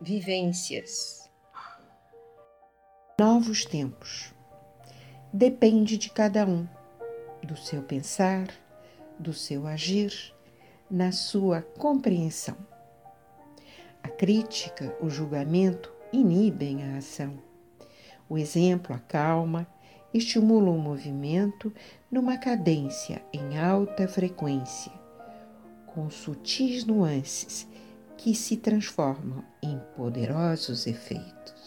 vivências. Novos tempos. Depende de cada um, do seu pensar, do seu agir, na sua compreensão. A crítica, o julgamento inibem a ação. O exemplo acalma, estimula o movimento numa cadência em alta frequência, com sutis nuances que se transformam em poderosos efeitos.